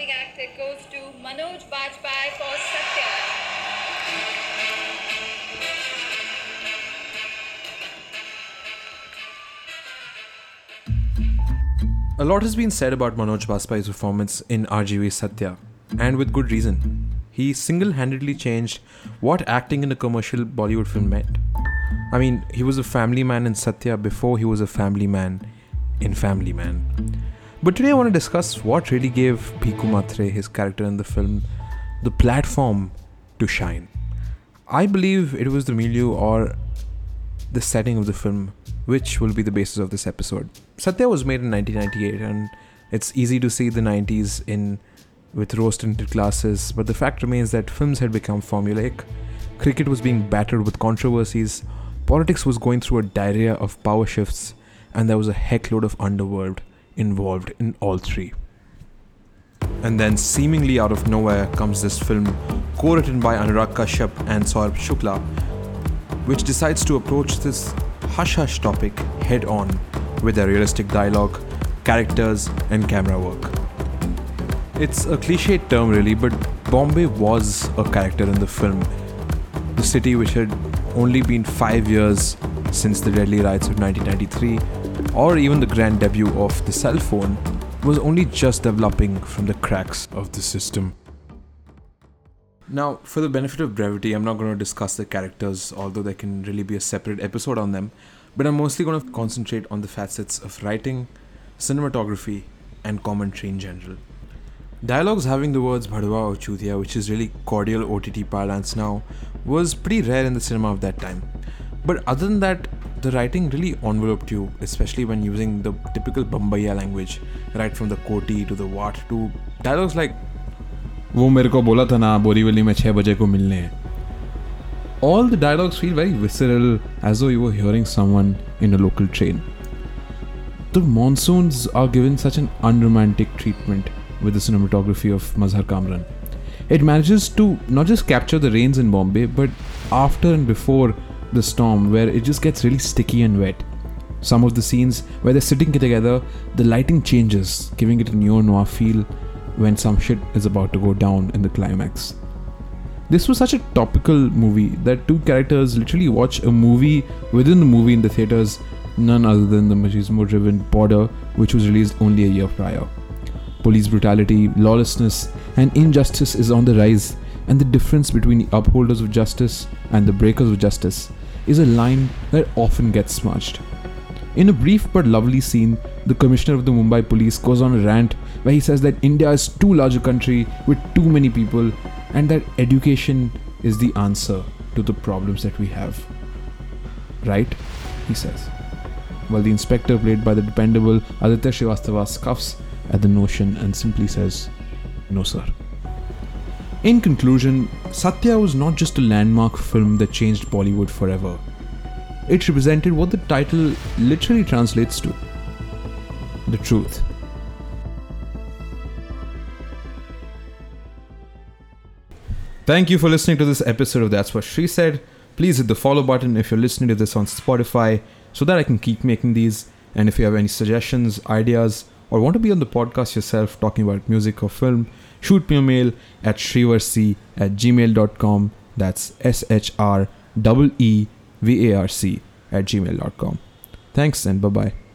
Supporting Actor goes to Manoj Bajpayee for Satya. A lot has been said about Manoj Bajpayee's performance in RGV Satya, and with good reason. He single handedly changed what acting in a commercial Bollywood film meant. I mean, he was a family man in Satya before he was a family man in Family Man. But today I want to discuss what really gave Bhiku Matre, his character in the film, the platform to shine. I believe it was the milieu or the setting of the film which will be the basis of this episode. Satya was made in 1998 and it's easy to see the 90s in with rose tinted glasses, but the fact remains that films had become formulaic, cricket was being battered with controversies, politics was going through a diarrhea of power shifts, and there was a heckload of underworld involved in all three. And then, seemingly out of nowhere, comes this film, co written by Anurag Kashyap and Saurabh Shukla, which decides to approach this hush hush topic head on with a realistic dialogue, characters, and camera work. It's a cliche term, really, but Bombay was a character in the film. The city, which had only been five years since the deadly riots of 1993, or even the grand debut of the cell phone, was only just developing from the cracks of the system. Now, for the benefit of brevity, I'm not going to discuss the characters, although there can really be a separate episode on them, but I'm mostly going to concentrate on the facets of writing, cinematography, and commentary in general. Dialogues having the words Bhadwa or Chutia, which is really cordial OTT parlance now, was pretty rare in the cinema of that time. But other than that, the writing really enveloped you, especially when using the typical Bombaya language, right from the Koti to the Wat to dialogues like वो मेरे को बोला था ना बोरीवली में छः बजे को मिलने हैं All the dialogues feel very visceral, as though you were hearing someone in a local train. The monsoons are given such an unromantic treatment with the cinematography of Mazhar Kamran. It manages to not just capture the rains in Bombay, but after and before the storm, where it just gets really sticky and wet. Some of the scenes where they're sitting together, the lighting changes, giving it a neo noir feel when some shit is about to go down in the climax. This was such a topical movie that two characters literally watch a movie within the movie in the theaters, none other than the machismo driven Border, which was released only a year prior. Police brutality, lawlessness, and injustice is on the rise, and the difference between the upholders of justice and the breakers of justice is a line that often gets smudged. In a brief but lovely scene, the commissioner of the Mumbai police goes on a rant where he says that India is too large a country with too many people and that education is the answer to the problems that we have. Right? He says. While the inspector, played by the dependable Aditya Srivastava, scoffs at the notion and simply says, No, sir. In conclusion, Satya was not just a landmark film that changed Bollywood forever. It represented what the title literally translates to the truth. Thank you for listening to this episode of That's What She Said. Please hit the follow button if you're listening to this on Spotify so that I can keep making these. And if you have any suggestions, ideas, or want to be on the podcast yourself talking about music or film, shoot me a mail at shreevarc at gmail.com. That's S H R E E V A R C at gmail.com. Thanks and bye bye.